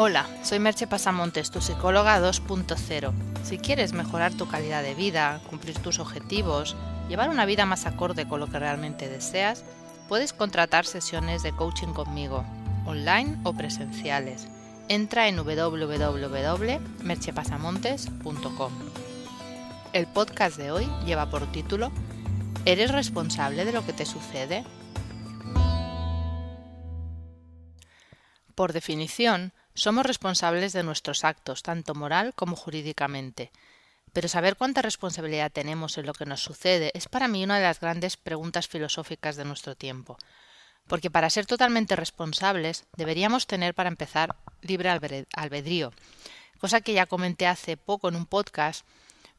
Hola, soy Merche Pasamontes, tu psicóloga 2.0. Si quieres mejorar tu calidad de vida, cumplir tus objetivos, llevar una vida más acorde con lo que realmente deseas, puedes contratar sesiones de coaching conmigo, online o presenciales. Entra en www.merchepasamontes.com. El podcast de hoy lleva por título ¿Eres responsable de lo que te sucede? Por definición, somos responsables de nuestros actos, tanto moral como jurídicamente. Pero saber cuánta responsabilidad tenemos en lo que nos sucede es para mí una de las grandes preguntas filosóficas de nuestro tiempo. Porque para ser totalmente responsables deberíamos tener, para empezar, libre albedrío, cosa que ya comenté hace poco en un podcast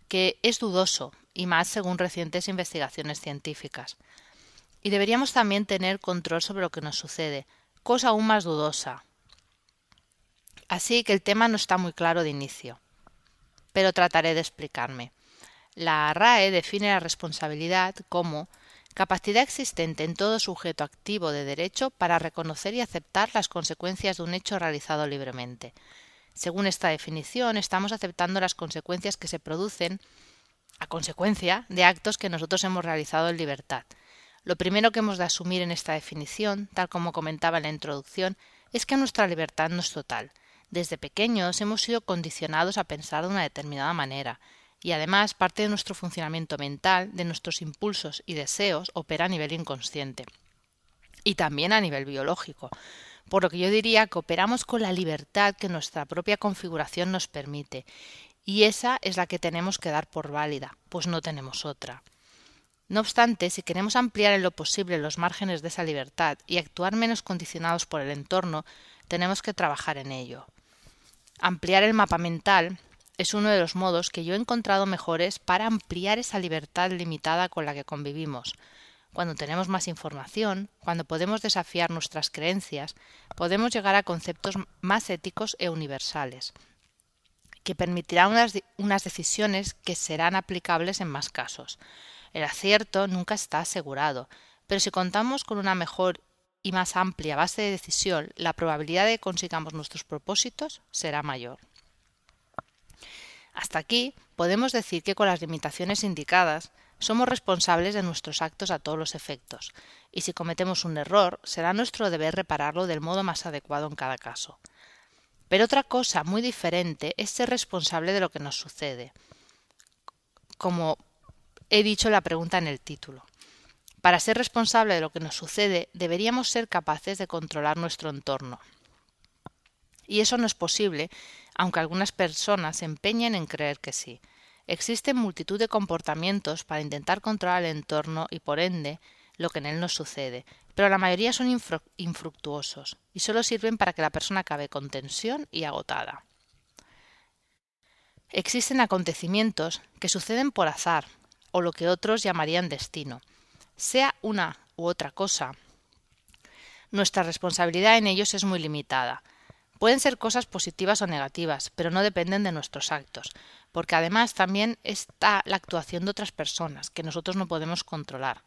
que es dudoso, y más según recientes investigaciones científicas. Y deberíamos también tener control sobre lo que nos sucede, cosa aún más dudosa, Así que el tema no está muy claro de inicio, pero trataré de explicarme. La RAE define la responsabilidad como capacidad existente en todo sujeto activo de derecho para reconocer y aceptar las consecuencias de un hecho realizado libremente. Según esta definición, estamos aceptando las consecuencias que se producen a consecuencia de actos que nosotros hemos realizado en libertad. Lo primero que hemos de asumir en esta definición, tal como comentaba en la introducción, es que nuestra libertad no es total, desde pequeños hemos sido condicionados a pensar de una determinada manera, y además parte de nuestro funcionamiento mental, de nuestros impulsos y deseos, opera a nivel inconsciente. Y también a nivel biológico. Por lo que yo diría que operamos con la libertad que nuestra propia configuración nos permite, y esa es la que tenemos que dar por válida, pues no tenemos otra. No obstante, si queremos ampliar en lo posible los márgenes de esa libertad y actuar menos condicionados por el entorno, tenemos que trabajar en ello. Ampliar el mapa mental es uno de los modos que yo he encontrado mejores para ampliar esa libertad limitada con la que convivimos. Cuando tenemos más información, cuando podemos desafiar nuestras creencias, podemos llegar a conceptos más éticos e universales, que permitirán unas, unas decisiones que serán aplicables en más casos. El acierto nunca está asegurado, pero si contamos con una mejor y más amplia base de decisión, la probabilidad de que consigamos nuestros propósitos será mayor. Hasta aquí podemos decir que con las limitaciones indicadas somos responsables de nuestros actos a todos los efectos, y si cometemos un error, será nuestro deber repararlo del modo más adecuado en cada caso. Pero otra cosa muy diferente es ser responsable de lo que nos sucede, como he dicho en la pregunta en el título. Para ser responsable de lo que nos sucede, deberíamos ser capaces de controlar nuestro entorno. Y eso no es posible, aunque algunas personas se empeñen en creer que sí. Existen multitud de comportamientos para intentar controlar el entorno y, por ende, lo que en él nos sucede, pero la mayoría son infructuosos y solo sirven para que la persona acabe con tensión y agotada. Existen acontecimientos que suceden por azar, o lo que otros llamarían destino, sea una u otra cosa. Nuestra responsabilidad en ellos es muy limitada. Pueden ser cosas positivas o negativas, pero no dependen de nuestros actos, porque además también está la actuación de otras personas, que nosotros no podemos controlar,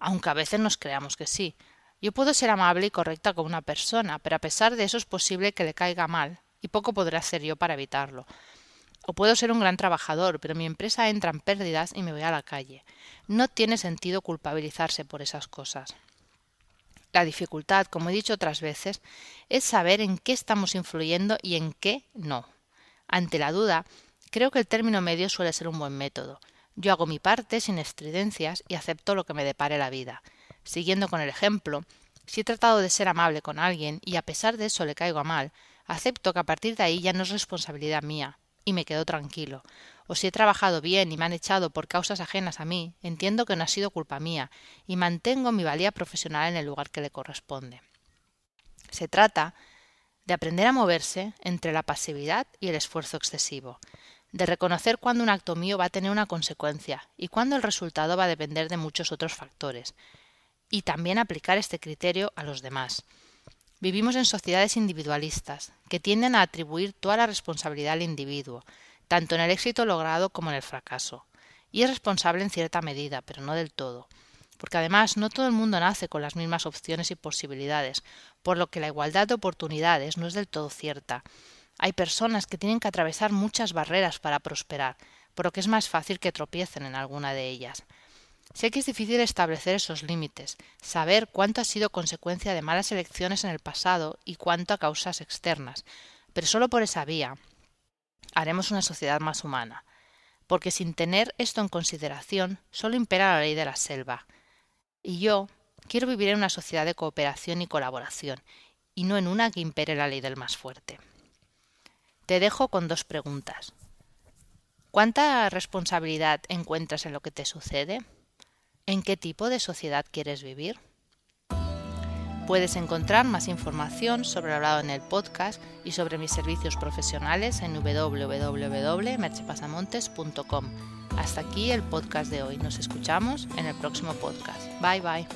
aunque a veces nos creamos que sí. Yo puedo ser amable y correcta con una persona, pero a pesar de eso es posible que le caiga mal, y poco podré hacer yo para evitarlo. O puedo ser un gran trabajador, pero mi empresa entra en pérdidas y me voy a la calle. No tiene sentido culpabilizarse por esas cosas. La dificultad, como he dicho otras veces, es saber en qué estamos influyendo y en qué no. Ante la duda, creo que el término medio suele ser un buen método. Yo hago mi parte sin estridencias y acepto lo que me depare la vida. Siguiendo con el ejemplo, si he tratado de ser amable con alguien y a pesar de eso le caigo a mal, acepto que a partir de ahí ya no es responsabilidad mía, y me quedo tranquilo. O si he trabajado bien y me han echado por causas ajenas a mí, entiendo que no ha sido culpa mía y mantengo mi valía profesional en el lugar que le corresponde. Se trata de aprender a moverse entre la pasividad y el esfuerzo excesivo, de reconocer cuándo un acto mío va a tener una consecuencia y cuándo el resultado va a depender de muchos otros factores, y también aplicar este criterio a los demás. Vivimos en sociedades individualistas, que tienden a atribuir toda la responsabilidad al individuo, tanto en el éxito logrado como en el fracaso. Y es responsable en cierta medida, pero no del todo. porque además no todo el mundo nace con las mismas opciones y posibilidades, por lo que la igualdad de oportunidades no es del todo cierta. Hay personas que tienen que atravesar muchas barreras para prosperar, por lo que es más fácil que tropiecen en alguna de ellas. Sé que es difícil establecer esos límites, saber cuánto ha sido consecuencia de malas elecciones en el pasado y cuánto a causas externas, pero solo por esa vía haremos una sociedad más humana, porque sin tener esto en consideración solo impera la ley de la selva. Y yo quiero vivir en una sociedad de cooperación y colaboración, y no en una que impere la ley del más fuerte. Te dejo con dos preguntas. ¿Cuánta responsabilidad encuentras en lo que te sucede? ¿En qué tipo de sociedad quieres vivir? Puedes encontrar más información sobre lo hablado en el podcast y sobre mis servicios profesionales en www.merchepasamontes.com. Hasta aquí el podcast de hoy. Nos escuchamos en el próximo podcast. Bye bye.